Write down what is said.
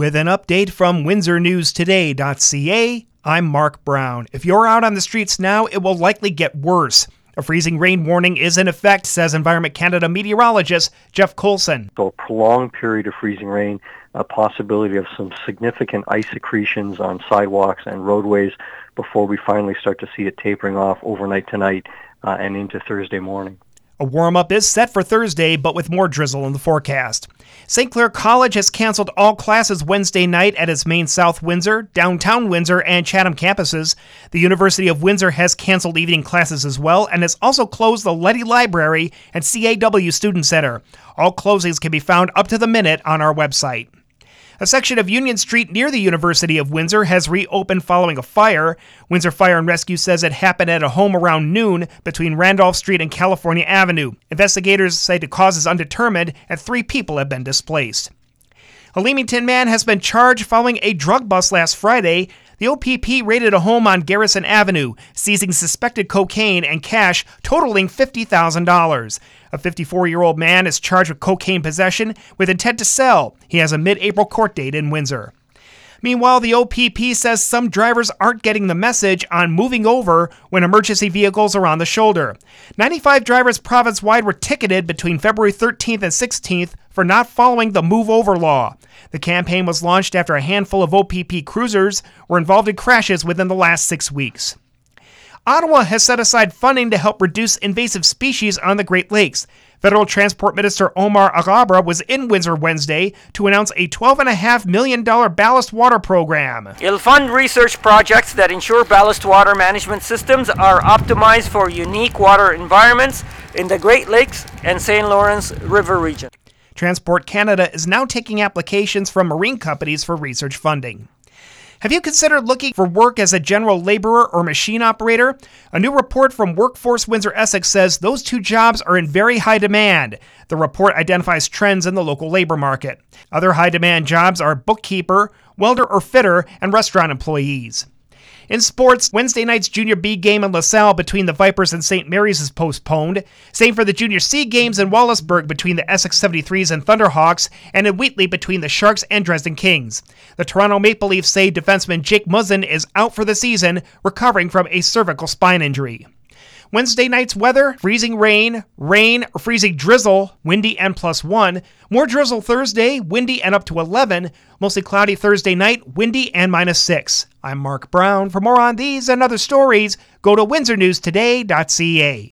With an update from WindsorNewsToday.ca, I'm Mark Brown. If you're out on the streets now, it will likely get worse. A freezing rain warning is in effect, says Environment Canada meteorologist Jeff Coulson. So, a prolonged period of freezing rain, a possibility of some significant ice accretions on sidewalks and roadways before we finally start to see it tapering off overnight tonight uh, and into Thursday morning. A warm up is set for Thursday, but with more drizzle in the forecast. St. Clair College has canceled all classes Wednesday night at its main South Windsor, downtown Windsor, and Chatham campuses. The University of Windsor has canceled evening classes as well and has also closed the Leddy Library and CAW Student Center. All closings can be found up to the minute on our website. A section of Union Street near the University of Windsor has reopened following a fire. Windsor Fire and Rescue says it happened at a home around noon between Randolph Street and California Avenue. Investigators say the cause is undetermined and three people have been displaced. A Leamington man has been charged following a drug bust last Friday. The OPP raided a home on Garrison Avenue, seizing suspected cocaine and cash totaling $50,000. A 54 year old man is charged with cocaine possession with intent to sell. He has a mid April court date in Windsor. Meanwhile, the OPP says some drivers aren't getting the message on moving over when emergency vehicles are on the shoulder. 95 drivers province wide were ticketed between February 13th and 16th for not following the move over law. The campaign was launched after a handful of OPP cruisers were involved in crashes within the last six weeks. Ottawa has set aside funding to help reduce invasive species on the Great Lakes. Federal Transport Minister Omar Alghabra was in Windsor Wednesday to announce a $12.5 million ballast water program. It'll fund research projects that ensure ballast water management systems are optimized for unique water environments in the Great Lakes and St. Lawrence River region. Transport Canada is now taking applications from marine companies for research funding. Have you considered looking for work as a general laborer or machine operator? A new report from Workforce Windsor Essex says those two jobs are in very high demand. The report identifies trends in the local labor market. Other high demand jobs are bookkeeper, welder or fitter, and restaurant employees. In sports, Wednesday night's Junior B game in LaSalle between the Vipers and St. Mary's is postponed. Same for the Junior C games in Wallaceburg between the Essex 73s and Thunderhawks, and in Wheatley between the Sharks and Dresden Kings. The Toronto Maple Leafs say defenseman Jake Muzzin is out for the season, recovering from a cervical spine injury. Wednesday night's weather freezing rain, rain, or freezing drizzle, windy and plus one. More drizzle Thursday, windy and up to 11. Mostly cloudy Thursday night, windy and minus six. I'm Mark Brown. For more on these and other stories, go to windsornewstoday.ca.